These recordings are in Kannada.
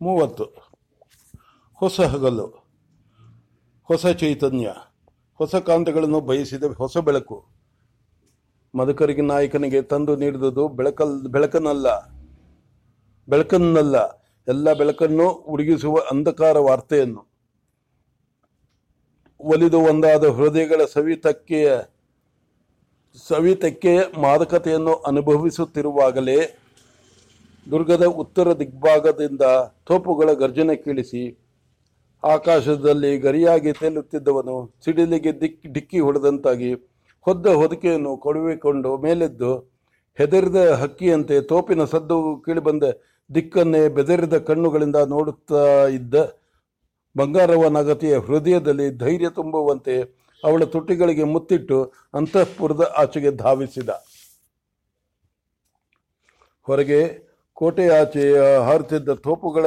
ಮೂವತ್ತು. ಹೊಸ ಹಗಲು, ಹೊಸ ಚೈತನ್ಯ, ಹೊಸ ಕಾಂತಗಳನ್ನು ಬಯಸಿದ ಹೊಸ ಬೆಳಕು. ಮದಕರಿಗೆ ನಾಯಕನಿಗೆ ತಂದು ನೀಡಿದುದು ಬೆಳಕಲ್ ಬೆಳಕನ್ನಲ್ಲ ಬೆಳಕನ್ನಲ್ಲ, ಎಲ್ಲ ಬೆಳಕನ್ನು ಉಡುಗಿಸುವ ಅಂಧಕಾರ ವಾರ್ತೆಯನ್ನು. ಒಲಿದು ಒಂದಾದ ಹೃದಯಗಳ ಸವಿತಕ್ಕೆಯ ಸವಿತಕ್ಕೆಯ ಮಾದಕತೆಯನ್ನು ಅನುಭವಿಸುತ್ತಿರುವಾಗಲೇ ದುರ್ಗದ ಉತ್ತರ ದಿಗ್ಭಾಗದಿಂದ ತೋಪುಗಳ ಗರ್ಜನೆ ಕೇಳಿಸಿ ಆಕಾಶದಲ್ಲಿ ಗರಿಯಾಗಿ ತೇಲುತ್ತಿದ್ದವನು ಸಿಡಿಲಿಗೆ ದಿಕ್ಕಿ ಡಿಕ್ಕಿ ಹೊಡೆದಂತಾಗಿ ಹೊದ್ದ ಹೊದಿಕೆಯನ್ನು ಕೊಡುವಿಕೊಂಡು ಮೇಲೆದ್ದು ಹೆದರಿದ ಹಕ್ಕಿಯಂತೆ ತೋಪಿನ ಸದ್ದು ಕೇಳಿಬಂದ ದಿಕ್ಕನ್ನೇ ಬೆದರಿದ ಕಣ್ಣುಗಳಿಂದ ನೋಡುತ್ತಾ ಇದ್ದ ಬಂಗಾರವನಗತಿಯ ಹೃದಯದಲ್ಲಿ ಧೈರ್ಯ ತುಂಬುವಂತೆ ಅವಳ ತುಟಿಗಳಿಗೆ ಮುತ್ತಿಟ್ಟು ಅಂತಃಪುರದ ಆಚೆಗೆ ಧಾವಿಸಿದ. ಹೊರಗೆ ಕೋಟೆಯಾಚೆಯ ಹಾರುತ್ತಿದ್ದ ತೋಪುಗಳ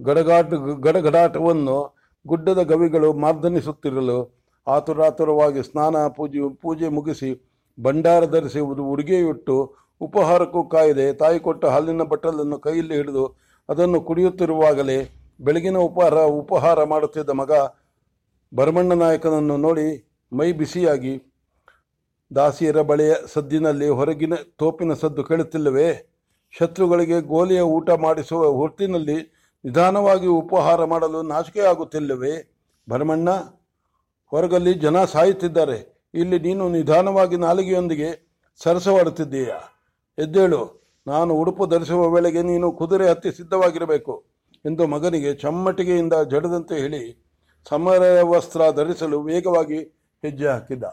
ಗಡಗಾಟ, ಗಡಗಡಾಟವನ್ನು ಗುಡ್ಡದ ಗವಿಗಳು ಮಾರ್ದನಿಸುತ್ತಿರಲು ಆತುರಾತುರವಾಗಿ ಸ್ನಾನ, ಪೂಜೆ ಪೂಜೆ ಮುಗಿಸಿ ಭಂಡಾರ ಧರಿಸಿ ಉಡು- ಉಡುಗೆಯುಟ್ಟು ಉಪಹಾರಕ್ಕೂ ಕಾಯದೆ ತಾಯಿ ಕೊಟ್ಟ ಹಾಲಿನ ಬಟ್ಟಲನ್ನು ಕೈಯಲ್ಲಿ ಹಿಡಿದು ಅದನ್ನು ಕುಡಿಯುತ್ತಿರುವಾಗಲೇ ಬೆಳಗಿನ ಉಪಹಾರ ಉಪಹಾರ ಮಾಡುತ್ತಿದ್ದ ಮಗ ಭರಮಣ್ಣ ನಾಯಕನನ್ನು ನೋಡಿ ಮೈ ಬಿಸಿಯಾಗಿ, ದಾಸಿಯರ ಬಳೆಯ ಸದ್ದಿನಲ್ಲಿ ಹೊರಗಿನ ತೋಪಿನ ಸದ್ದು ಕೇಳುತ್ತಿಲ್ಲವೇ? ಶತ್ರುಗಳಿಗೆ ಗೋಲಿಯ ಊಟ ಮಾಡಿಸುವ ಹೊತ್ತಿನಲ್ಲಿ ನಿಧಾನವಾಗಿ ಉಪಹಾರ ಮಾಡಲು ನಾಚಿಕೆ ಆಗುತ್ತಿಲ್ಲವೇ? ಭರಮಣ್ಣ, ಹೊರಗಲ್ಲಿ ಜನ ಸಾಯುತ್ತಿದ್ದಾರೆ. ಇಲ್ಲಿ ನೀನು ನಿಧಾನವಾಗಿ ನಾಲಿಗೆಯೊಂದಿಗೆ ಸರಸವಾಡುತ್ತಿದ್ದೀಯ? ಎದ್ದೇಳು. ನಾನು ಉಡುಪು ಧರಿಸುವ ವೇಳೆಗೆ ನೀನು ಕುದುರೆ ಹತ್ತಿ ಸಿದ್ಧವಾಗಿರಬೇಕು ಎಂದು ಮಗನಿಗೆ ಚಮ್ಮಟಿಗೆಯಿಂದ ಜಡದಂತೆ ಹೇಳಿ ಸಮರ ವಸ್ತ್ರ ಧರಿಸಲು ವೇಗವಾಗಿ ಹೆಜ್ಜೆ ಹಾಕಿದ್ದ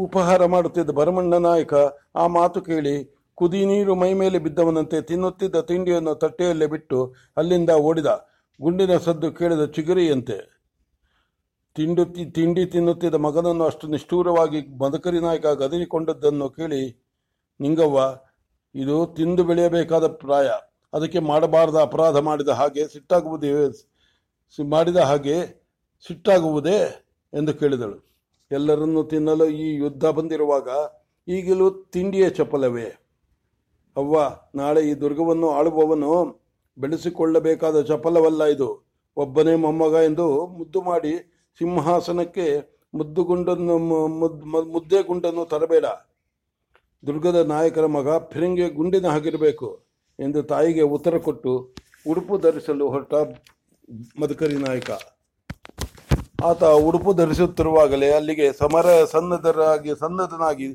ಉಪಹಾರ ಮಾಡುತ್ತಿದ್ದ ಭರಮಣ್ಣ ನಾಯಕ ಆ ಮಾತು ಕೇಳಿ, ಕುದಿ ನೀರು ಮೈ ಮೇಲೆ ಬಿದ್ದವನಂತೆ ತಿನ್ನುತ್ತಿದ್ದ ತಿಂಡಿಯನ್ನು ತಟ್ಟೆಯಲ್ಲೇ ಬಿಟ್ಟು ಅಲ್ಲಿಂದ ಓಡಿದ. ಗುಂಡಿನ ಸದ್ದು ಕೇಳಿದ ಚಿಗುರಿಯಂತೆ. ತಿಂಡು, ತಿಂಡಿ ತಿನ್ನುತ್ತಿದ್ದ ಮಗನನ್ನು ಅಷ್ಟು ನಿಷ್ಠೂರವಾಗಿ ಮದಕರಿ ನಾಯಕ ಗದರಿಕೊಂಡದ್ದನ್ನು ಕೇಳಿ, ನಿಂಗವ್ವ, ಇದು ತಿಂದು ಬೆಳೆಯಬೇಕಾದ ಪ್ರಾಯ. ಅದಕ್ಕೆ ಮಾಡಬಾರದ ಅಪರಾಧ ಮಾಡಿದ ಹಾಗೆ ಸಿಟ್ಟಾಗುವುದೇ, ಮಾಡಿದ ಹಾಗೆ ಸಿಟ್ಟಾಗುವುದೇ? ಎಂದು ಕೇಳಿದಳು. ಎಲ್ಲರನ್ನೂ ತಿನ್ನಲು ಈ ಯುದ್ಧ ಬಂದಿರುವಾಗ ಈಗಲೂ ತಿಂಡಿಯ ಚಪಲವೇ ಅವ್ವ, ನಾಳೆ ಈ ದುರ್ಗವನ್ನು ಆಳುವವನು ಬೆಳೆಸಿಕೊಳ್ಳಬೇಕಾದ ಚಪಲವಲ್ಲ ಇದು. ಒಬ್ಬನೇ ಮೊಮ್ಮಗ ಎಂದು ಮುದ್ದು ಮಾಡಿ ಸಿಂಹಾಸನಕ್ಕೆ ಮುದ್ದುಗುಂಡನ್ನು ಮುದ್ದೆ ಗುಂಡನ್ನು ತರಬೇಡ. ದುರ್ಗದ ನಾಯಕರ ಮಗ ಫಿರಂಗಿ ಗುಂಡಿನ ಹಾಗಿರಬೇಕು ಎಂದು ತಾಯಿಗೆ ಉತ್ತರ ಕೊಟ್ಟು ಉಡುಪು ಧರಿಸಲು ಹೊರಟ ಮದಕರಿ ನಾಯಕ. ಆತ ಉಡುಪು ಧರಿಸುತ್ತಿರುವಾಗಲೇ ಅಲ್ಲಿಗೆ ಸಮರ ಸನ್ನದ್ಧರಾಗಿ ಸನ್ನದ್ಧನಾಗಿ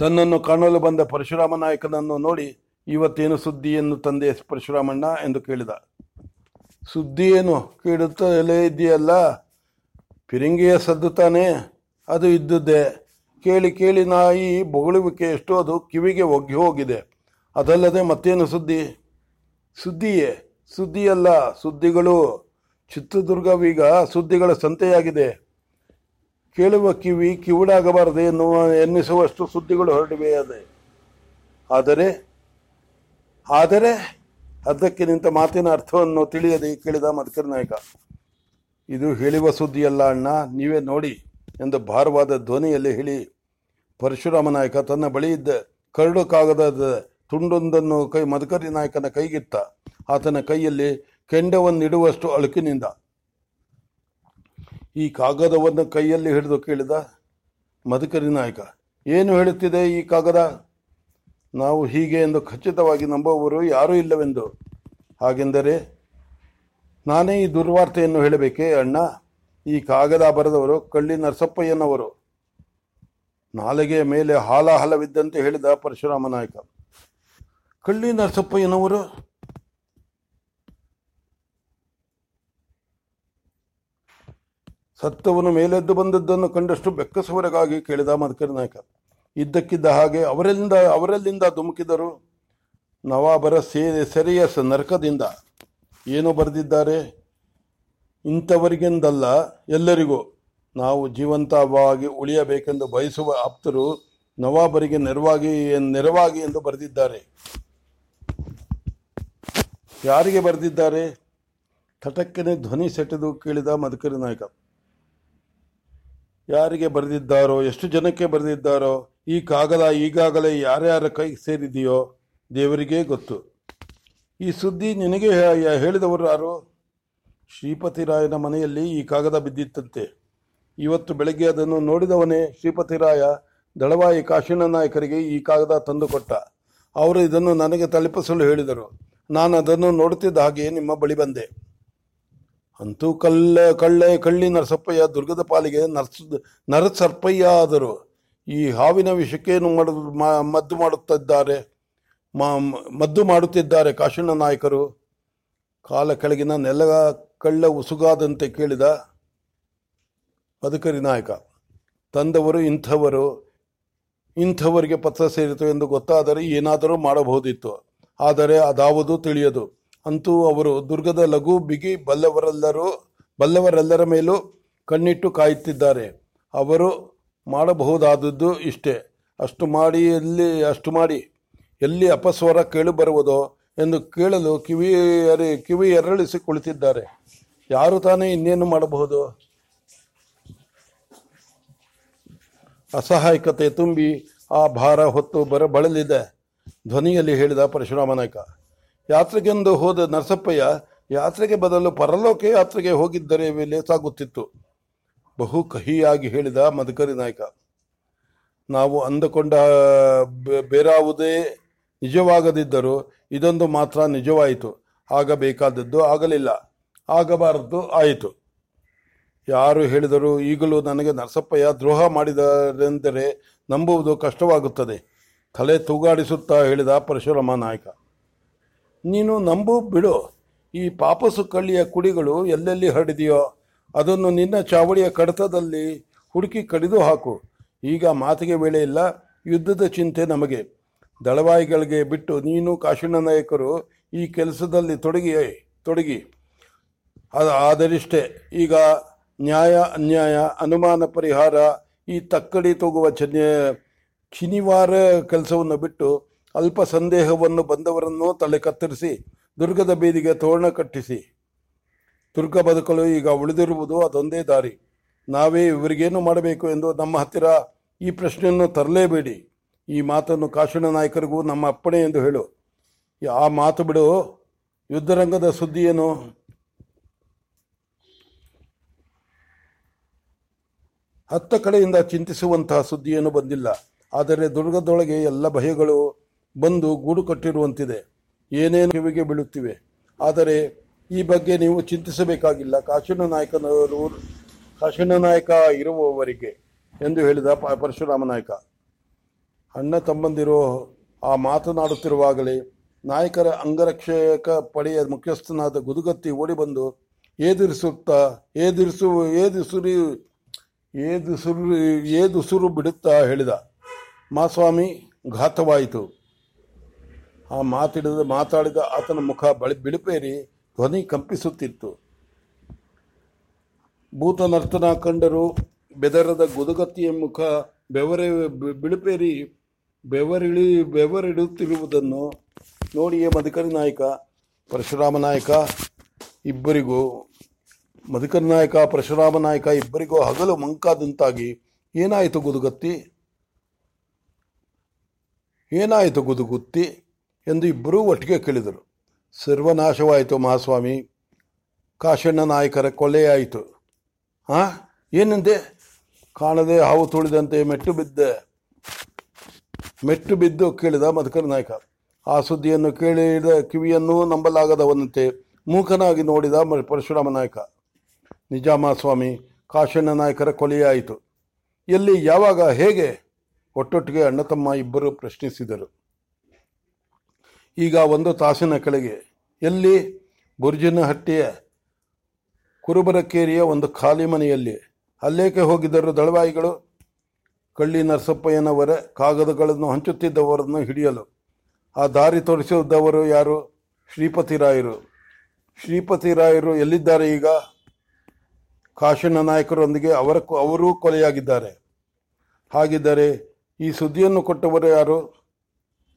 ತನ್ನನ್ನು ಕಾಣಲು ಬಂದ ಪರಶುರಾಮ ನಾಯಕನನ್ನು ನೋಡಿ, ಇವತ್ತೇನು ಸುದ್ದಿಯನ್ನು ತಂದೆ ಪರಶುರಾಮಣ್ಣ? ಎಂದು ಕೇಳಿದ. ಸುದ್ದಿ ಏನು ಕೇಳುತ್ತಲೇ ಇದೆಯಲ್ಲ ಫಿರಿಂಗಿಯ ಸದ್ದು ತಾನೇ? ಅದು ಇದ್ದದ್ದೆ. ಕೇಳಿ ಕೇಳಿ ನಾಯಿ ಬೊಗಳುವಿಕೆ ಎಷ್ಟು, ಅದು ಕಿವಿಗೆ ಒಗ್ಗಿ ಹೋಗಿದೆ. ಅದಲ್ಲದೆ ಮತ್ತೇನು ಸುದ್ದಿ? ಸುದ್ದಿಯೇ? ಸುದ್ದಿಯಲ್ಲ. ಸುದ್ದಿಗಳು ಚಿತ್ರದುರ್ಗವೀಗ ಸುದ್ದಿಗಳ ಸಂತೆಯಾಗಿದೆ. ಕೇಳುವ ಕಿವಿ ಕಿವುಡಾಗಬಾರದೆ ಎನ್ನುವ, ಎನ್ನಿಸುವಷ್ಟು ಸುದ್ದಿಗಳು ಹೊರಟಿವೆ ಅದೇ. ಆದರೆ ಆದರೆ ಅದಕ್ಕೆ ನಿಂತ ಮಾತಿನ ಅರ್ಥವನ್ನು ತಿಳಿಯದೆ ಕೇಳಿದ ಮದಕರಿ ನಾಯಕ, ಇದು ಹೇಳುವ ಸುದ್ದಿಯಲ್ಲ ಅಣ್ಣ, ನೀವೇ ನೋಡಿ ಎಂದು ಭಾರವಾದ ಧ್ವನಿಯಲ್ಲಿ ಹೇಳಿ ಪರಶುರಾಮ ನಾಯಕ ತನ್ನ ಬಳಿ ಇದ್ದ ಕರಡು ಕಾಗದದ ತುಂಡೊಂದನ್ನು ಕೈ ಮದಕರಿ ನಾಯಕನ ಕೈಗಿತ್ತ ಆತನ ಕೈಯಲ್ಲಿ ಕೆಂಡವನ್ನಿಡುವಷ್ಟು ಅಳುಕಿನಿಂದ. ಈ ಕಾಗದವನ್ನು ಕೈಯಲ್ಲಿ ಹಿಡಿದು ಕೇಳಿದ ಮಧುಕರಿ ನಾಯಕ, ಏನು ಹೇಳುತ್ತಿದೆ ಈ ಕಾಗದ? ನಾವು ಹೀಗೆ ಎಂದು ಖಚಿತವಾಗಿ ನಂಬುವವರು ಯಾರೂ ಇಲ್ಲವೆಂದು. ಹಾಗೆಂದರೆ ನಾನೇ ಈ ದುರ್ವಾರ್ತೆಯನ್ನು ಹೇಳಬೇಕೇ ಅಣ್ಣ? ಈ ಕಾಗದ ಬರೆದವರು ಕಳ್ಳಿ ನರಸಪ್ಪಯ್ಯನವರು. ನಾಲಿಗೆಯ ಮೇಲೆ ಹಾಲಾಹಲವಿದ್ದಂತೆ ಹೇಳಿದ ಪರಶುರಾಮ ನಾಯಕ. ಕಳ್ಳಿ ನರಸಪ್ಪಯ್ಯನವರು ಸತ್ತವನು ಮೇಲೆದ್ದು ಬಂದದ್ದನ್ನು ಕಂಡಷ್ಟು ಬೆಕ್ಕಸುವರೆಗಾಗಿ ಕೇಳಿದ ಮದಕರಿ ನಾಯಕ. ಇದ್ದಕ್ಕಿದ್ದ ಹಾಗೆ ಅವರಿಂದ ಅವರಲ್ಲಿಂದ ಧುಮುಕಿದರು? ನವಾಬರ ಸೇ ಸೆರೆಯ ಸ- ನರಕದಿಂದ. ಏನು ಬರೆದಿದ್ದಾರೆ? ಇಂಥವರಿಗೆಂದಲ್ಲ, ಎಲ್ಲರಿಗೂ. ನಾವು ಜೀವಂತವಾಗಿ ಉಳಿಯಬೇಕೆಂದು ಬಯಸುವ ಆಪ್ತರು ನವಾಬರಿಗೆ ನೆರವಾಗಿ ನೆರವಾಗಿ ಎಂದು ಬರೆದಿದ್ದಾರೆ. ಯಾರಿಗೆ ಬರೆದಿದ್ದಾರೆ? ತಟಕ್ಕನೆ ಧ್ವನಿ ಸೆಟೆದು ಕೇಳಿದ ಮದಕರಿ ನಾಯಕ. ಯಾರಿಗೆ ಬರೆದಿದ್ದಾರೋ, ಎಷ್ಟು ಜನಕ್ಕೆ ಬರೆದಿದ್ದಾರೋ, ಈ ಕಾಗದ ಈಗಾಗಲೇ ಯಾರ್ಯಾರ ಕೈ ಸೇರಿದೆಯೋ ದೇವರಿಗೇ ಗೊತ್ತು. ಈ ಸುದ್ದಿ ನಿನಗೆ ಹೇಳಿದವರು ಯಾರು? ಶ್ರೀಪತಿರಾಯನ ಮನೆಯಲ್ಲಿ ಈ ಕಾಗದ ಬಿದ್ದಿತ್ತಂತೆ. ಇವತ್ತು ಬೆಳಗ್ಗೆ ಅದನ್ನು ನೋಡಿದವನೇ ಶ್ರೀಪತಿರಾಯ ದಳವಾಯಿ ಕಾಶಿಣ್ಣ ನಾಯಕರಿಗೆ ಈ ಕಾಗದ ತಂದುಕೊಟ್ಟ ಅವರು ಇದನ್ನು ನನಗೆ ತಲುಪಿಸಲು ಹೇಳಿದರು. ನಾನು ಅದನ್ನು ನೋಡುತ್ತಿದ್ದ ಹಾಗೆ ನಿಮ್ಮ ಬಳಿ ಬಂದೆ. ಅಂತೂ ಕಲ್ಲ ಕಳ್ಳೆ ಕಳ್ಳಿ ನರಸಪ್ಪಯ್ಯ ದುರ್ಗದ ಪಾಲಿಗೆ ನರ್ಸ ನರಸರ್ಪಯ್ಯ ಆದರು. ಈ ಹಾವಿನ ವಿಷಕ್ಕೇನು ಮಾಡು ಮದ್ದು ಮಾಡುತ್ತಿದ್ದಾರೆ ಮದ್ದು ಮಾಡುತ್ತಿದ್ದಾರೆ ಕಾಶಣ್ಣ ನಾಯಕರು. ಕಾಲ ಕೆಳಗಿನ ನೆಲ ಕಳ್ಳ ಉಸುಗಾದಂತೆ ಕೇಳಿದ ಮಧುಕರಿ ನಾಯಕ, ತಂದವರು ಇಂಥವರು, ಇಂಥವರಿಗೆ ಪತ್ರ ಸೇರಿತು ಎಂದು ಗೊತ್ತಾದರೆ ಏನಾದರೂ ಮಾಡಬಹುದಿತ್ತು. ಆದರೆ ಅದಾವುದು ತಿಳಿಯದು. ಅಂತೂ ಅವರು ದುರ್ಗದ ಲಘು ಬಿಗಿ ಬಲ್ಲವರೆಲ್ಲರೂ, ಬಲ್ಲವರೆಲ್ಲರ ಮೇಲೂ ಕಣ್ಣಿಟ್ಟು ಕಾಯುತ್ತಿದ್ದಾರೆ. ಅವರು ಮಾಡಬಹುದಾದದ್ದು ಇಷ್ಟೇ. ಅಷ್ಟು ಮಾಡಿ ಎಲ್ಲಿ, ಅಷ್ಟು ಮಾಡಿ ಎಲ್ಲಿ ಅಪಸ್ವರ ಕೇಳಿ ಬರುವುದೋ ಎಂದು ಕೇಳಲು ಕಿವಿ ಕಿವಿ ಎರಳಿಸಿ ಕುಳಿತಿದ್ದಾರೆ. ಯಾರು ತಾನೇ ಇನ್ನೇನು ಮಾಡಬಹುದು? ಅಸಹಾಯಕತೆ ತುಂಬಿ ಆ ಭಾರ ಹೊತ್ತು ಬರ, ಬಳಲಿದೆ. ಧ್ವನಿಯಲ್ಲಿ ಹೇಳಿದ ಪರಶುರಾಮ ನಾಯಕ. ಯಾತ್ರೆಗೆಂದು ಹೋದ ನರಸಪ್ಪಯ್ಯ, ಯಾತ್ರೆಗೆ ಬದಲು ಪರಲೋಕ ಯಾತ್ರೆಗೆ ಹೋಗಿದ್ದರೆ ಮೇಲೆ ಸಾಗುತ್ತಿತ್ತು ಬಹು ಕಹಿಯಾಗಿ ಹೇಳಿದ ಮಧುಕರಿ ನಾಯಕ, ನಾವು ಅಂದುಕೊಂಡ ಬೇರಾವುದೇ ನಿಜವಾಗದಿದ್ದರೂ ಇದೊಂದು ಮಾತ್ರ ನಿಜವಾಯಿತು. ಆಗಬೇಕಾದದ್ದು ಆಗಲಿಲ್ಲ. ಆಗಬಾರದು ಆಯಿತು. ಯಾರು ಹೇಳಿದರೂ ಈಗಲೂ ನನಗೆ ನರಸಪ್ಪಯ್ಯ ದ್ರೋಹ ಮಾಡಿದರೆಂದರೆ ನಂಬುವುದು ಕಷ್ಟವಾಗುತ್ತದೆ. ತಲೆ ತೂಗಾಡಿಸುತ್ತಾ ಹೇಳಿದ ಪರಶುರಾಮ ನಾಯಕ. ನೀನು ನಂಬು, ಬಿಡು. ಈ ಪಾಪಸು ಕಳ್ಳಿಯ ಕುಡಿಗಳು ಎಲ್ಲೆಲ್ಲಿ ಹರಡಿದೆಯೋ, ಅದನ್ನು ನಿನ್ನ ಚಾವಡಿಯ ಕಡತದಲ್ಲಿ ಹುಡುಕಿ ಕಡಿದು ಹಾಕು. ಈಗ ಮಾತಿಗೆ ವೇಳೆ ಇಲ್ಲ, ಯುದ್ಧದ ಚಿಂತೆ ನಮಗೆ. ದಳವಾಯಿಗಳಿಗೆ ಬಿಟ್ಟು ನೀನು ಕಾಶಿಣ ನಾಯಕರು ಈ ಕೆಲಸದಲ್ಲಿ ತೊಡಗಿ ತೊಡಗಿ. ಅದು ಆದರಿಷ್ಟೇ. ಈಗ ನ್ಯಾಯ, ಅನ್ಯಾಯ, ಅನುಮಾನ ಪರಿಹಾರ, ಈ ತಕ್ಕಡಿ ತೂಗುವ ಚನ್ಯ ಶನಿವಾರ ಕೆಲಸವನ್ನು ಬಿಟ್ಟು ಅಲ್ಪ ಸಂದೇಹವನ್ನು ಬಂದವರನ್ನು ತಲೆ ಕತ್ತರಿಸಿ, ದುರ್ಗದ ಬೀದಿಗೆ ತೋರಣ ಕಟ್ಟಿಸಿ. ದುರ್ಗ ಬದುಕಲು ಈಗ ಉಳಿದಿರುವುದು ಅದೊಂದೇ ದಾರಿ. ನಾವೇ ಇವರಿಗೇನು ಮಾಡಬೇಕು ಎಂದು ನಮ್ಮ ಹತ್ತಿರ ಈ ಪ್ರಶ್ನೆಯನ್ನು ತರಲೇಬೇಡಿ. ಈ ಮಾತನ್ನು ಕಾಶಿಣ ನಾಯಕರಿಗೂ ನಮ್ಮ ಅಪ್ಪಣೆ ಎಂದು ಹೇಳು. ಆ ಮಾತು ಬಿಡು. ಯುದ್ಧರಂಗದ ಸುದ್ದಿಯೇನು ಹತ್ತ ಕಡೆಯಿಂದ ಚಿಂತಿಸುವಂತಹ ಸುದ್ದಿಯೇನು ಬಂದಿಲ್ಲ. ಆದರೆ ದುರ್ಗದೊಳಗೆ ಎಲ್ಲ ಭಯಗಳು ಬಂದು ಗೂಡು ಕಟ್ಟಿರುವಂತಿದೆ. ಏನೇನು ಕಿವಿಗೆ ಬೀಳುತ್ತಿವೆ. ಆದರೆ ಈ ಬಗ್ಗೆ ನೀವು ಚಿಂತಿಸಬೇಕಾಗಿಲ್ಲ. ಕಾಶಿನ ನಾಯಕನವರು, ಕಾಶಿನ ನಾಯಕ ಇರುವವರಿಗೆ ಎಂದು ಹೇಳಿದ ಪರಶುರಾಮ ನಾಯಕ. ಅಣ್ಣ ತಮ್ಮಂದಿರು ಆ ಮಾತನಾಡುತ್ತಿರುವಾಗಲೇ ನಾಯಕರ ಅಂಗರಕ್ಷಕ ಪಡೆಯ ಮುಖ್ಯಸ್ಥನಾದ ಗುದುಗತ್ತಿ ಓಡಿ ಬಂದು, ಏದಿರಿಸುತ್ತಾ, ಏದಿರಿಸು, ಏದಿಸುರಿ, ಏದುಸುರು ಏದುಸುರು ಬಿಡುತ್ತಾ? ಹೇಳಿದ. ಮಾಸ್ವಾಮಿ ಘಾತವಾಯಿತು. ಆ ಮಾತಿಡಿದ ಮಾತಾಡಿದ ಆತನ ಮುಖ ಬಳಿ ಬಿಳುಪೇರಿ ಧ್ವನಿ ಕಂಪಿಸುತ್ತಿತ್ತು. ಭೂತ ನರ್ತನ ಕಂಡರು ಬೆದರದ ಗುದುಗತ್ತಿಯ ಮುಖ ಬೆವರೆ ಬಿಳುಪೇರಿ ಬೆವರಿಳಿ, ಬೆವರಿಡುತ್ತಿರುವುದನ್ನು ನೋಡಿಯೇ ಮಧುಕರಿ ನಾಯಕ, ಪರಶುರಾಮ ನಾಯಕ ಇಬ್ಬರಿಗೂ, ಮಧುಕರಿ ನಾಯಕ, ಪರಶುರಾಮ ನಾಯಕ ಇಬ್ಬರಿಗೂ ಹಗಲು ಮಂಕಾದಂತಾಗಿ, ಏನಾಯಿತು ಗುದುಗತ್ತಿ? ಏನಾಯಿತು ಗುದುಗುತ್ತಿ? ಎಂದು ಇಬ್ಬರೂ ಒಟ್ಟಿಗೆ ಕೇಳಿದರು. ಸರ್ವನಾಶವಾಯಿತು ಮಹಾಸ್ವಾಮಿ. ಕಾಶಣ್ಣ ನಾಯಕರ ಕೊಲೆಯಾಯಿತು. ಹಾಂ ಏನಂತೆ ಕಾಣದೆ ಹಾವು ತುಳಿದಂತೆ ಮೆಟ್ಟು ಬಿದ್ದೆ. ಮೆಟ್ಟು ಬಿದ್ದು ಕೇಳಿದ ಮಧುಕರ ನಾಯಕ. ಆ ಸುದ್ದಿಯನ್ನು ಕೇಳಿದ ಕಿವಿಯನ್ನೂ ನಂಬಲಾಗದವನಂತೆ ಮೂಕನಾಗಿ ನೋಡಿದ ಪರಶುರಾಮ ನಾಯಕ. ನಿಜಾಮ ಸ್ವಾಮಿ ಕಾಶಣ್ಣ ನಾಯಕರ ಕೊಲೆಯಾಯಿತು. ಎಲ್ಲಿ, ಯಾವಾಗ, ಹೇಗೆ? ಒಟ್ಟೊಟ್ಟಿಗೆ ಅಣ್ಣ ತಮ್ಮ ಇಬ್ಬರು ಪ್ರಶ್ನಿಸಿದರು. ಈಗ ಒಂದು ತಾಸಿನ ಕೆಳಗೆ ಎಲ್ಲಿ ಬುರ್ಜಿನಹಟ್ಟಿಯ ಕುರುಬರಕೇರಿಯ ಒಂದು ಖಾಲಿ ಮನೆಯಲ್ಲಿ ಅಲ್ಲೇಕೆ ಹೋಗಿದ್ದರು ದಳವಾಯಿಗಳು? ಕಳ್ಳಿ ನರಸಪ್ಪಯ್ಯನವರ ಕಾಗದಗಳನ್ನು ಹಂಚುತ್ತಿದ್ದವರನ್ನು ಹಿಡಿಯಲು. ಆ ದಾರಿ ತೋರಿಸಿದ್ದವರು ಯಾರು? ಶ್ರೀಪತಿರಾಯರು ಶ್ರೀಪತಿರಾಯರು ಎಲ್ಲಿದ್ದಾರೆ ಈಗ? ಕಾಶಣ್ಣ ನಾಯಕರೊಂದಿಗೆ ಅವರ ಅವರೂ ಕೊಲೆಯಾಗಿದ್ದಾರೆ. ಹಾಗಿದ್ದರೆ ಈ ಸುದ್ದಿಯನ್ನು ಕೊಟ್ಟವರು ಯಾರು?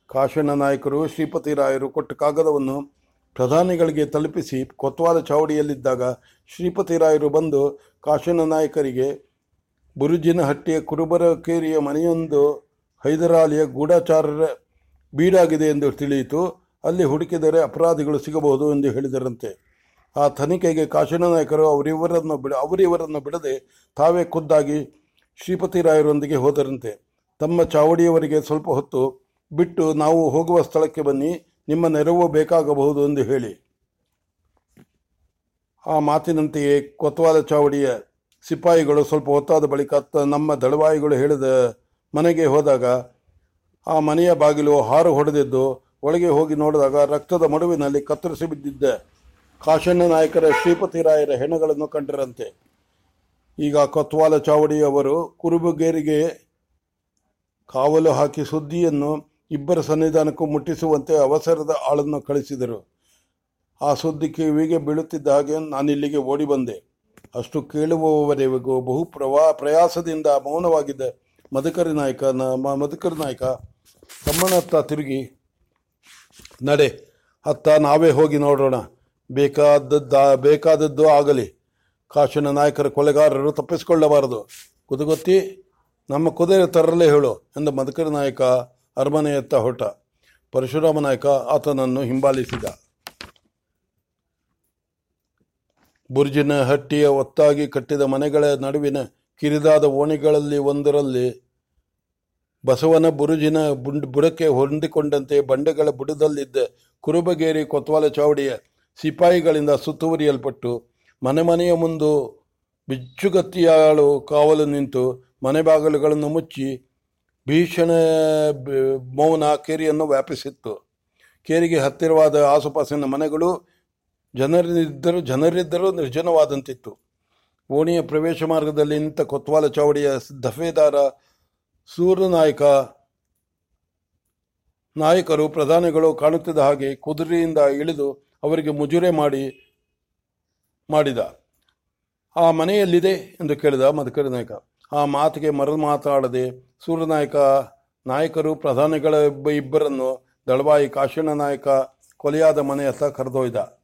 ಕಾಶಣ್ಣ ನಾಯಕರು ಶ್ರೀಪತಿರಾಯರು ಕೊಟ್ಟ ಕಾಗದವನ್ನು ಪ್ರಧಾನಿಗಳಿಗೆ ತಲುಪಿಸಿ ಕೊತ್ವಾಲ ಚಾವಡಿಯಲ್ಲಿದ್ದಾಗ ಶ್ರೀಪತಿರಾಯರು ಬಂದು ಕಾಶಣ್ಣ ನಾಯಕರಿಗೆ ಬುರುಜಿನ ಹಟ್ಟಿಯ ಕುರುಬರ ಕೇರಿಯ ಮನೆಯೊಂದು ಹೈದರಾಲಿಯ ಗೂಢಾಚಾರರ ಬೀಡಾಗಿದೆ ಎಂದು ತಿಳಿಯಿತು. ಅಲ್ಲಿ ಹುಡುಕಿದರೆ ಅಪರಾಧಿಗಳು ಸಿಗಬಹುದು ಎಂದು ಹೇಳಿದರಂತೆ. ಆ ತನಿಖೆಗೆ ಕಾಶಣ್ಣ ನಾಯಕರು ಅವರಿವರನ್ನು ಬಿಡ, ಅವರಿವರನ್ನು ಬಿಡದೆ ತಾವೇ ಖುದ್ದಾಗಿ ಶ್ರೀಪತಿ ರಾಯರೊಂದಿಗೆ ಹೋದರಂತೆ. ತಮ್ಮ ಚಾವಡಿಯವರಿಗೆ ಸ್ವಲ್ಪ ಹೊತ್ತು ಬಿಟ್ಟು ನಾವು ಹೋಗುವ ಸ್ಥಳಕ್ಕೆ ಬನ್ನಿ, ನಿಮ್ಮ ನೆರವು ಬೇಕಾಗಬಹುದು ಎಂದು ಹೇಳಿ. ಆ ಮಾತಿನಂತೆಯೇ ಕೊತ್ವಾಲ ಚಾವಡಿಯ ಸಿಪಾಯಿಗಳು ಸ್ವಲ್ಪ ಹೊತ್ತಾದ ಬಳಿಕ ನಮ್ಮ ದಳವಾಯಿಗಳು ಹೇಳಿದ ಮನೆಗೆ ಹೋದಾಗ, ಆ ಮನೆಯ ಬಾಗಿಲು ಹಾರು ಹೊಡೆದಿದ್ದು, ಒಳಗೆ ಹೋಗಿ ನೋಡಿದಾಗ ರಕ್ತದ ಮಡುವಿನಲ್ಲಿ ಕತ್ತರಿಸಿ ಬಿದ್ದಿದ್ದ ಕಾಶಣ್ಣ ನಾಯಕರ ಶ್ರೀಪತಿ ರಾಯರ ಹೆಣಗಳನ್ನು ಕಂಡರಂತೆ. ಈಗ ಕೊತ್ವಾಲ ಚಾವಡಿಯವರು ಕುರುಬುಗೇರಿಗೆ ಕಾವಲು ಹಾಕಿ ಸುದ್ದಿಯನ್ನು ಇಬ್ಬರ ಸನ್ನಿಧಾನಕ್ಕೂ ಮುಟ್ಟಿಸುವಂತೆ ಅವಸರದ ಆಳನ್ನು ಕಳಿಸಿದರು. ಆ ಸುದ್ದಿ ಕಿವಿಗೆ ಬೀಳುತ್ತಿದ್ದ ಹಾಗೆ ನಾನಿಲ್ಲಿಗೆ ಓಡಿ ಬಂದೆ. ಅಷ್ಟು ಕೇಳುವವರೆಗೂ ಬಹು ಪ್ರವಾ, ಪ್ರಯಾಸದಿಂದ ಮೌನವಾಗಿದ್ದ ಮಧುಕರಿ ನಾಯಕ ಮಧುಕರಿ ನಾಯಕ ತಮ್ಮನತ್ತ ತಿರುಗಿ, ನಡೆ, ಅತ್ತ ನಾವೇ ಹೋಗಿ ನೋಡೋಣ. ಬೇಕಾದದ್ದ, ಬೇಕಾದದ್ದು ಆಗಲಿ. ಕಾಶಿನ ನಾಯಕರ ಕೊಲೆಗಾರರು ತಪ್ಪಿಸಿಕೊಳ್ಳಬಾರದು. ಕುದುಗೊತ್ತಿ, ನಮ್ಮ ಕುದುರೆ ತರಲೇ ಹೇಳು ಎಂದು ಮಧುಕರಿ ನಾಯಕ ಅರಮನೆಯತ್ತ ಹೊಟ ಪರಶುರಾಮ ನಾಯಕ ಆತನನ್ನು ಹಿಂಬಾಲಿಸಿದ. ಬುರ್ಜಿನ ಹಟ್ಟಿಯ ಒತ್ತಾಗಿ ಕಟ್ಟಿದ ಮನೆಗಳ ನಡುವಿನ ಕಿರಿದಾದ ಓಣಿಗಳಲ್ಲಿ ಒಂದರಲ್ಲಿ ಬಸವನ ಬುರುಜಿನ ಬುಂಡ್ ಬುಡಕ್ಕೆ ಹೊಂದಿಕೊಂಡಂತೆ ಬಂಡೆಗಳ ಬುಡದಲ್ಲಿದ್ದ ಕುರುಬಗೇರಿ ಕೊತ್ವಾಲ ಚಾವಡಿಯ ಸಿಪಾಯಿಗಳಿಂದ ಸುತ್ತುವರಿಯಲ್ಪಟ್ಟು ಮನೆ ಮನೆಯ ಮುಂದು ಬಿಚ್ಚುಗತ್ತಿಯಾಳು ಕಾವಲು ನಿಂತು ಮನೆ ಬಾಗಿಲುಗಳನ್ನು ಮುಚ್ಚಿ ಭೀಷಣ ಮೌನ ಕೇರಿಯನ್ನು ವ್ಯಾಪಿಸಿತ್ತು. ಕೇರಿಗೆ ಹತ್ತಿರವಾದ ಆಸುಪಾಸಿನ ಮನೆಗಳು ಜನರಿದ್ದರೂ ಜನರಿದ್ದರೂ ನಿರ್ಜನವಾದಂತಿತ್ತು. ಓಣಿಯ ಪ್ರವೇಶ ಮಾರ್ಗದಲ್ಲಿ ನಿಂತ ಕೊತ್ವಾಲ ಚಾವಡಿಯ ದಫೇದಾರ ಸೂರ್ಯನಾಯಕ ನಾಯಕರು, ಪ್ರಧಾನಿಗಳು ಕಾಣುತ್ತಿದ್ದ ಹಾಗೆ ಕುದುರೆಯಿಂದ ಇಳಿದು ಅವರಿಗೆ ಮುಜುರೆ ಮಾಡಿ, ಮಾಡಿದ. ಆ ಮನೆಯಲ್ಲಿದೆ ಎಂದು ಕೇಳಿದ ಮಧುಕರಿ ನಾಯಕ. ಆ ಮಾತಿಗೆ ಮರು ಮಾತಾಡದೆ ಸೂರ್ಯನಾಯಕ ನಾಯಕರು, ಪ್ರಧಾನಿಗಳ ಇಬ್ಬ- ಇಬ್ಬರನ್ನು ದಳವಾಯಿ ಕಾಶಿಣ ನಾಯಕ ಕೊಲೆಯಾದ ಮನೆಯತ್ತ ಕರೆದೊಯ್ದ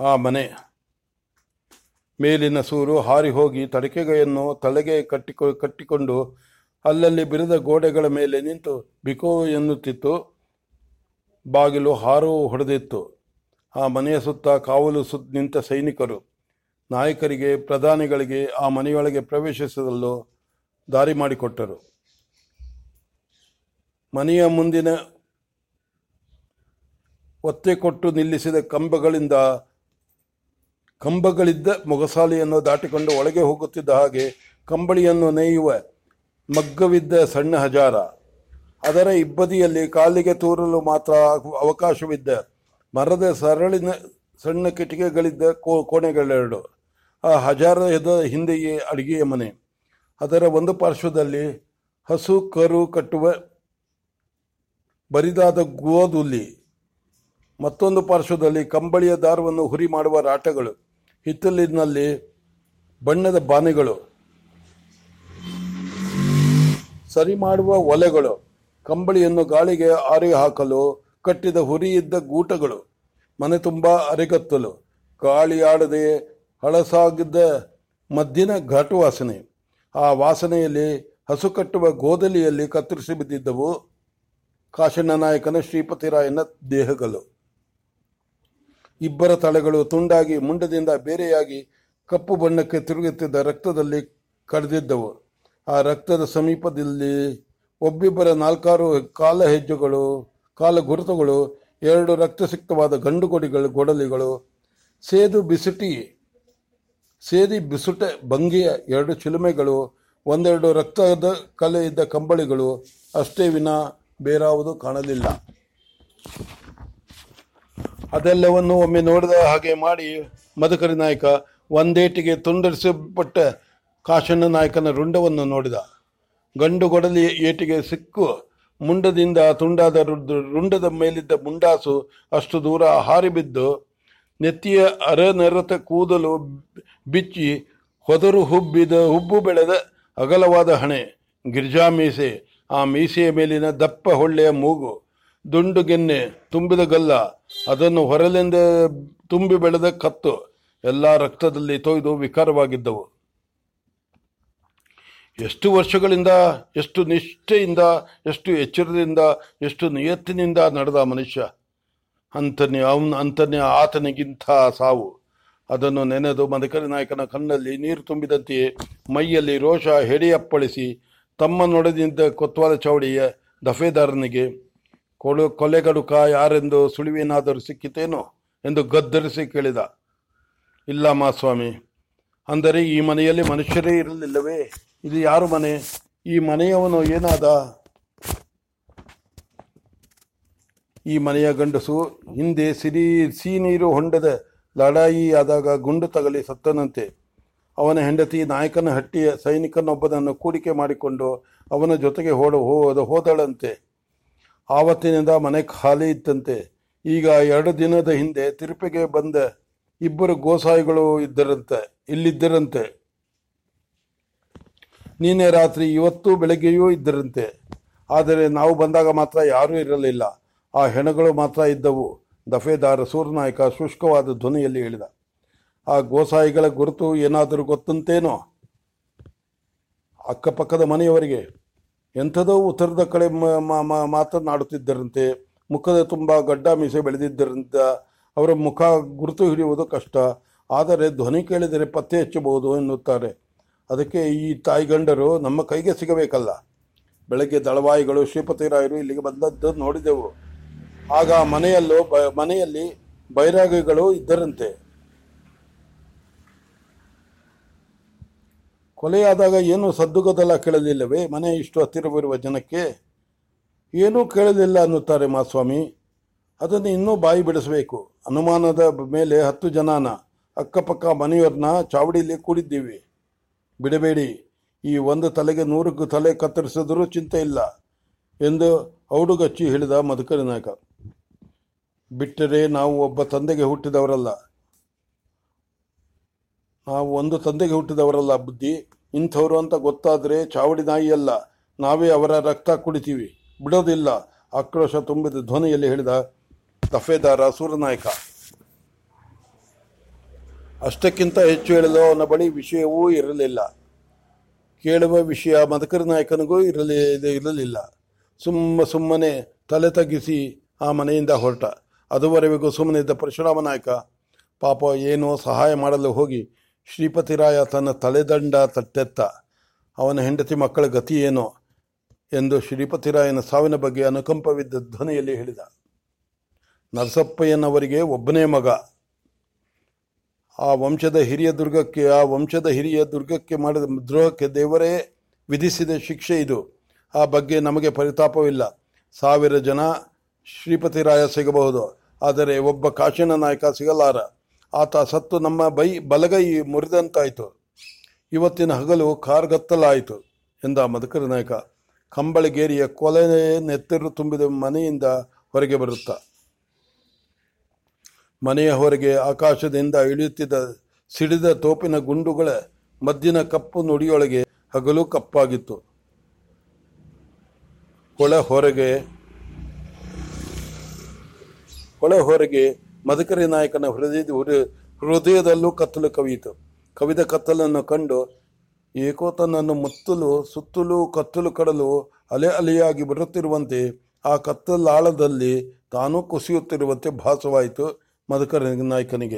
ಆ ಮನೆ ಮೇಲಿನ ಸೂರು ಹಾರಿ ಹೋಗಿ ತಡಕೆಗೆಯನ್ನು ತಲೆಗೆ ಕಟ್ಟಿಕೊ ಕಟ್ಟಿಕೊಂಡು ಅಲ್ಲಲ್ಲಿ ಬಿರಿದ ಗೋಡೆಗಳ ಮೇಲೆ ನಿಂತು ಬಿಕೋ ಎನ್ನುತ್ತಿತ್ತು. ಬಾಗಿಲು ಹಾರು ಹೊಡೆದಿತ್ತು. ಆ ಮನೆಯ ಸುತ್ತ ಕಾವಲು ಸುತ್ತ ನಿಂತ ಸೈನಿಕರು. ನಾಯಕರಿಗೆ, ಪ್ರಧಾನಿಗಳಿಗೆ ಆ ಮನೆಯೊಳಗೆ ಪ್ರವೇಶಿಸಲು ದಾರಿ ಮಾಡಿಕೊಟ್ಟರು ಮನೆಯ ಮುಂದಿನ ಒತ್ತೆ ಕೊಟ್ಟು ನಿಲ್ಲಿಸಿದ ಕಂಬಗಳಿಂದ ಕಂಬಗಳಿದ್ದ ಮೊಗಸಾಲೆಯನ್ನು ದಾಟಿಕೊಂಡು ಒಳಗೆ ಹೋಗುತ್ತಿದ್ದ ಹಾಗೆ ಕಂಬಳಿಯನ್ನು ನೇಯುವ ಮಗ್ಗವಿದ್ದ ಸಣ್ಣ ಹಜಾರ. ಅದರ ಇಬ್ಬದಿಯಲ್ಲಿ ಕಾಲಿಗೆ ತೂರಲು ಮಾತ್ರ ಅವಕಾಶವಿದ್ದ ಮರದ ಸರಳಿನ ಸಣ್ಣ ಕಿಟಿಕೆಗಳಿದ್ದ ಕೋ, ಕೋಣೆಗಳೆರಡು. ಆ ಹಜಾರದ ಹಿಂದೆಯೇ ಅಡುಗೆಯ ಮನೆ. ಅದರ ಒಂದು ಪಾರ್ಶ್ವದಲ್ಲಿ ಹಸು, ಕರು ಕಟ್ಟುವ ಬರಿದಾದ ಗೋಧುಲ್ಲಿ ಮತ್ತೊಂದು ಪಾರ್ಶ್ವದಲ್ಲಿ ಕಂಬಳಿಯ ದಾರವನ್ನು ಹುರಿ ಮಾಡುವ ರಾಟಗಳು. ಹಿತ್ತಲಿನಲ್ಲಿ ಬಣ್ಣದ ಬಾನೆಗಳು. ಸರಿ ಮಾಡುವ ಒಲೆಗಳು. ಕಂಬಳಿಯನ್ನು ಗಾಳಿಗೆ ಆರಿ ಹಾಕಲು ಕಟ್ಟಿದ ಹುರಿಯಿದ್ದ ಗೂಟಗಳು. ಮನೆ ತುಂಬ ಅರೆಗತ್ತಲು. ಗಾಳಿಯಾಡದೆ ಹಳಸಾಗಿದ್ದ ಮದ್ದಿನ ಘಾಟು ವಾಸನೆ ಆ ವಾಸನೆಯಲ್ಲಿ ಹಸು ಕಟ್ಟುವ ಗೋದಲಿಯಲ್ಲಿ ಕತ್ತರಿಸಿ ಬಿದ್ದಿದ್ದವು. ಕಾಶಣ್ಣ ನಾಯಕನ ಶ್ರೀಪತಿರಾಯನ ದೇಹಗಳು. ಇಬ್ಬರ ತಲೆಗಳು ತುಂಡಾಗಿ ಮುಂಡದಿಂದ ಬೇರೆಯಾಗಿ ಕಪ್ಪು ಬಣ್ಣಕ್ಕೆ ತಿರುಗುತ್ತಿದ್ದ ರಕ್ತದಲ್ಲಿ ಕಡಿದಿದ್ದವು. ಆ ರಕ್ತದ ಸಮೀಪದಲ್ಲಿ ಒಬ್ಬಿಬ್ಬರ ನಾಲ್ಕಾರು ಕಾಲ ಹೆಜ್ಜೆಗಳು, ಕಾಲ ಗುರುತುಗಳು, ಎರಡು ರಕ್ತಸಿಕ್ತವಾದ ಗಂಡುಗೊಡಿಗಳು ಗೊಡಲಿಗಳು, ಸೇದು ಬಿಸುಟಿ ಸೇದಿ ಬಿಸುಟ ಭಂಗಿಯ ಎರಡು ಚಿಲುಮೆಗಳು, ಒಂದೆರಡು ರಕ್ತದ ಕಲೆ ಇದ್ದ ಕಂಬಳಿಗಳು, ಅಷ್ಟೇ ವಿನ ಬೇರಾವುದು ಕಾಣಲಿಲ್ಲ. ಅದೆಲ್ಲವನ್ನು ಒಮ್ಮೆ ನೋಡಿದ ಹಾಗೆ ಮಾಡಿ ಮಧುಕರಿ ನಾಯಕ ಒಂದೇಟಿಗೆ ತುಂಡರಿಸಲ್ಪಟ್ಟ ಕಾಶಣ್ಣ ನಾಯಕನ ರುಂಡವನ್ನು ನೋಡಿದ. ಗಂಡು ಗೊಡಲಿ ಏಟಿಗೆ ಸಿಕ್ಕು ಮುಂಡದಿಂದ ತುಂಡಾದ ರುಂಡದ ಮೇಲಿದ್ದ ಮುಂಡಾಸು ಅಷ್ಟು ದೂರ ಹಾರಿಬಿದ್ದು ನೆತ್ತಿಯ ಅರನರತ ಕೂದಲು ಬಿಚ್ಚಿ ಹೊದರು ಹುಬ್ಬಿದ ಹುಬ್ಬು ಬೆಳೆದ ಅಗಲವಾದ ಹಣೆ, ಗಿರ್ಜಾ ಮೀಸೆ, ಆ ಮೀಸೆಯ ಮೇಲಿನ ದಪ್ಪ ಹೊಳ್ಳೆಯ ಮೂಗು, ದುಂಡು ಗೆನ್ನೆ, ತುಂಬಿದ ಗಲ್ಲ, ಅದನ್ನು ಹೊರಲಿಂದ ತುಂಬಿ ಬೆಳೆದ ಕತ್ತು, ಎಲ್ಲ ರಕ್ತದಲ್ಲಿ ತೊಯ್ದು ವಿಕಾರವಾಗಿದ್ದವು. ಎಷ್ಟು ವರ್ಷಗಳಿಂದ, ಎಷ್ಟು ನಿಷ್ಠೆಯಿಂದ, ಎಷ್ಟು ಎಚ್ಚರದಿಂದ, ಎಷ್ಟು ನಿಯತ್ತಿನಿಂದ ನಡೆದ ಮನುಷ್ಯ. ಅಂತನೇ ಅವನ ಅಂತನೇ ಆತನಿಗಿಂತ ಸಾವು. ಅದನ್ನು ನೆನೆದು ಮದಕರಿ ನಾಯಕನ ಕಣ್ಣಲ್ಲಿ ನೀರು ತುಂಬಿದಂತೆಯೇ ಮೈಯಲ್ಲಿ ರೋಷ ಹೆಡೆಯಪ್ಪಳಿಸಿ ತಮ್ಮ ಕೊತ್ವಾಲ ಚೌಡಿಯ ದಫೇದಾರನಿಗೆ, ಕೊಳು ಕೊಲೆಗಡುಕ ಯಾರೆಂದು ಸುಳಿವೇನಾದರೂ ಸಿಕ್ಕಿತೇನೋ? ಎಂದು ಗದ್ದರಿಸಿ ಕೇಳಿದ. ಇಲ್ಲ ಮಾಸ್ವಾಮಿ ಅಂದರೆ ಈ ಮನೆಯಲ್ಲಿ ಮನುಷ್ಯರೇ ಇರಲಿಲ್ಲವೇ? ಇದು ಯಾರು ಮನೆ? ಈ ಮನೆಯವನು ಏನಾದ? ಈ ಮನೆಯ ಗಂಡಸು ಹಿಂದೆ ಸಿರಿ ಸಿನೀರು ಹೊಂಡದ ಲಡಾಯಿ ಆದಾಗ ಗುಂಡು ತಗಲಿ ಸತ್ತನಂತೆ. ಅವನ ಹೆಂಡತಿ ನಾಯಕನ ಹಟ್ಟಿಯ ಸೈನಿಕನೊಬ್ಬನನ್ನು ಕೂಡಿಕೆ ಮಾಡಿಕೊಂಡು ಅವನ ಜೊತೆಗೆ ಹೋಡ ಹೋದ ಹೋದಳಂತೆ. ಆವತ್ತಿನಿಂದ ಮನೆ ಖಾಲಿ ಇತ್ತಂತೆ. ಈಗ ಎರಡು ದಿನದ ಹಿಂದೆ ತಿರುಪಿಗೆ ಬಂದ ಇಬ್ಬರು ಗೋಸಾಯಿಗಳು ಇದ್ದರಂತೆ, ಇಲ್ಲಿದ್ದರಂತೆ. ನಿನ್ನೆ ರಾತ್ರಿ ಇವತ್ತು ಬೆಳಗ್ಗೆಯೂ ಇದ್ದರಂತೆ. ಆದರೆ ನಾವು ಬಂದಾಗ ಮಾತ್ರ ಯಾರೂ ಇರಲಿಲ್ಲ. ಆ ಹೆಣಗಳು ಮಾತ್ರ ಇದ್ದವು. ದಫೇದಾರ ಸೂರ್ಯನಾಯಕ ಶುಷ್ಕವಾದ ಧ್ವನಿಯಲ್ಲಿ ಹೇಳಿದ, ಆ ಗೋಸಾಯಿಗಳ ಗುರುತು ಏನಾದರೂ ಗೊತ್ತಂತೇನೋ? ಅಕ್ಕಪಕ್ಕದ ಮನೆಯವರಿಗೆ, ಎಂಥದೋ ಉತ್ತರದ ಕಡೆ ಮಾತನಾಡುತ್ತಿದ್ದರಂತೆ, ಮುಖದ ತುಂಬ ಗಡ್ಡ ಮೀಸೆ ಬೆಳೆದಿದ್ದರಿಂದ ಅವರ ಮುಖ ಗುರುತು ಹಿಡಿಯುವುದು ಕಷ್ಟ, ಆದರೆ ಧ್ವನಿ ಕೇಳಿದರೆ ಪತ್ತೆ ಹಚ್ಚಬಹುದು ಎನ್ನುತ್ತಾರೆ. ಅದಕ್ಕೆ ಈ ತಾಯಿಗಂಡರು ನಮ್ಮ ಕೈಗೆ ಸಿಗಬೇಕಲ್ಲ. ಬೆಳಗ್ಗೆ ದಳವಾಯಿಗಳು ಶ್ರೀಪತಿರಾಯರು ಇಲ್ಲಿಗೆ ಬಂದದ್ದು ನೋಡಿದೆವು. ಆಗ ಮನೆಯಲ್ಲೂ ಮನೆಯಲ್ಲಿ ಬೈರಾಗಿಗಳು ಇದ್ದರಂತೆ. ಕೊಲೆಯಾದಾಗ ಏನೂ ಸದ್ದುಗದಲ್ಲ ಕೇಳಲಿಲ್ಲವೇ? ಮನೆ ಇಷ್ಟು ಹತ್ತಿರವಿರುವ ಜನಕ್ಕೆ ಏನೂ ಕೇಳಲಿಲ್ಲ ಅನ್ನುತ್ತಾರೆ ಮಾಸ್ವಾಮಿ. ಅದನ್ನು ಇನ್ನೂ ಬಾಯಿ ಬಿಡಿಸಬೇಕು. ಅನುಮಾನದ ಮೇಲೆ ಹತ್ತು ಜನಾನ, ಅಕ್ಕಪಕ್ಕ ಮನೆಯವ್ರನ್ನ ಚಾವಡಿಯಲ್ಲಿ ಕೂಡಿದ್ದೀವಿ. ಬಿಡಬೇಡಿ, ಈ ಒಂದು ತಲೆಗೆ ನೂರಕ್ಕೂ ತಲೆ ಕತ್ತರಿಸಿದರೂ ಚಿಂತೆ ಇಲ್ಲ ಎಂದು ಔಡುಗಚ್ಚಿ ಹೇಳಿದ ಮಧುಕರಿ ನಾಯಕ ಬಿಟ್ಟರೆ ನಾವು ಒಬ್ಬ ತಂದೆಗೆ ಹುಟ್ಟಿದವರಲ್ಲ. ನಾವು ಒಂದು ತಂದೆಗೆ ಹುಟ್ಟಿದವರಲ್ಲ ಬುದ್ಧಿ. ಇಂಥವರು ಅಂತ ಗೊತ್ತಾದರೆ ಚಾವಡಿ ನಾಯಿಯಲ್ಲ. ನಾವೇ ಅವರ ರಕ್ತ ಕುಡಿತೀವಿ. ಬಿಡೋದಿಲ್ಲ. ಆಕ್ರೋಶ ತುಂಬಿದ ಧ್ವನಿಯಲ್ಲಿ ಹೇಳಿದ ದಫೇದಾರ ಸೂರ್ಯನಾಯಕ. ಅಷ್ಟಕ್ಕಿಂತ ಹೆಚ್ಚು ಹೇಳಲು ಅವನ ಬಳಿ ವಿಷಯವೂ ಇರಲಿಲ್ಲ. ಕೇಳುವ ವಿಷಯ ಮದಕರಿ ನಾಯಕನಿಗೂ ಇರಲಿ, ಇರಲಿಲ್ಲ. ಸುಮ್ಮ ಸುಮ್ಮನೆ ತಲೆ ತಗ್ಗಿಸಿ ಆ ಮನೆಯಿಂದ ಹೊರಟ. ಅದುವರೆಗೂ ಸುಮ್ಮನಿದ್ದ ಪರಶುರಾಮ ನಾಯಕ ಪಾಪ ಏನೋ ಸಹಾಯ ಮಾಡಲು ಹೋಗಿ ಶ್ರೀಪತಿರಾಯ ತನ್ನ ತಲೆದಂಡ ತಟ್ಟೆತ್ತ ಅವನ ಹೆಂಡತಿ ಮಕ್ಕಳ ಗತಿ ಏನೋ ಎಂದು ಶ್ರೀಪತಿರಾಯನ ಸಾವಿನ ಬಗ್ಗೆ ಅನುಕಂಪವಿದ್ದ ಧ್ವನಿಯಲ್ಲಿ ಹೇಳಿದ. ನರಸಪ್ಪಯ್ಯನವರಿಗೆ ಒಬ್ಬನೇ ಮಗ. ಆ ವಂಶದ ಹಿರಿಯ ದುರ್ಗಕ್ಕೆ, ಆ ವಂಶದ ಹಿರಿಯ ದುರ್ಗಕ್ಕೆ ಮಾಡಿದ ದ್ರೋಹಕ್ಕೆ ದೇವರೇ ವಿಧಿಸಿದ ಶಿಕ್ಷೆ ಇದು. ಆ ಬಗ್ಗೆ ನಮಗೆ ಪರಿತಾಪವಿಲ್ಲ. ಸಾವಿರ ಜನ ಶ್ರೀಪತಿರಾಯ ಸಿಗಬಹುದು. ಆದರೆ ಒಬ್ಬ ಕಾಶಿನ ನಾಯಕ ಸಿಗಲಾರ. ಆತ ಸತ್ತು ನಮ್ಮ ಬೈ ಬಲಗೈ ಮುರಿದಂತಾಯಿತು. ಇವತ್ತಿನ ಹಗಲು ಕಾರ್ಗತ್ತಲಾಯಿತು ಎಂದ ಮಧುಕರ ನಾಯಕ. ಕಂಬಳಗೇರಿಯ ಕೊಲೆ ನೆತ್ತರು ತುಂಬಿದ ಮನೆಯಿಂದ ಹೊರಗೆ ಬರುತ್ತಾ. ಮನೆಯ ಹೊರಗೆ ಆಕಾಶದಿಂದ ಇಳಿಯುತ್ತಿದ್ದ ಸಿಡಿದ ತೋಪಿನ ಗುಂಡುಗಳ ಮದ್ದಿನ ಕಪ್ಪು ನುಡಿಯೊಳಗೆ ಹಗಲು ಕಪ್ಪಾಗಿತ್ತು. ಒಳ ಹೊರಗೆ ಒಳ ಹೊರಗೆ ಮದಕರಿ ನಾಯಕನ ಹೃದಯದ ಹೃದಯದಲ್ಲೂ ಕತ್ತಲು ಕವಿಯಿತು. ಕವಿದ ಕತ್ತಲನ್ನು ಕಂಡು ಏಕೋ ತನ್ನನ್ನು ಮುತ್ತಲು ಸುತ್ತಲೂ ಕತ್ತಲು ಕಡಲು ಅಲೆ ಅಲೆಯಾಗಿ ಬಿಡುತ್ತಿರುವಂತೆ ಆ ಕತ್ತಲಾಳದಲ್ಲಿ ತಾನೂ ಕುಸಿಯುತ್ತಿರುವಂತೆ ಭಾಸವಾಯಿತು ಮದಕರಿ ನಾಯಕನಿಗೆ.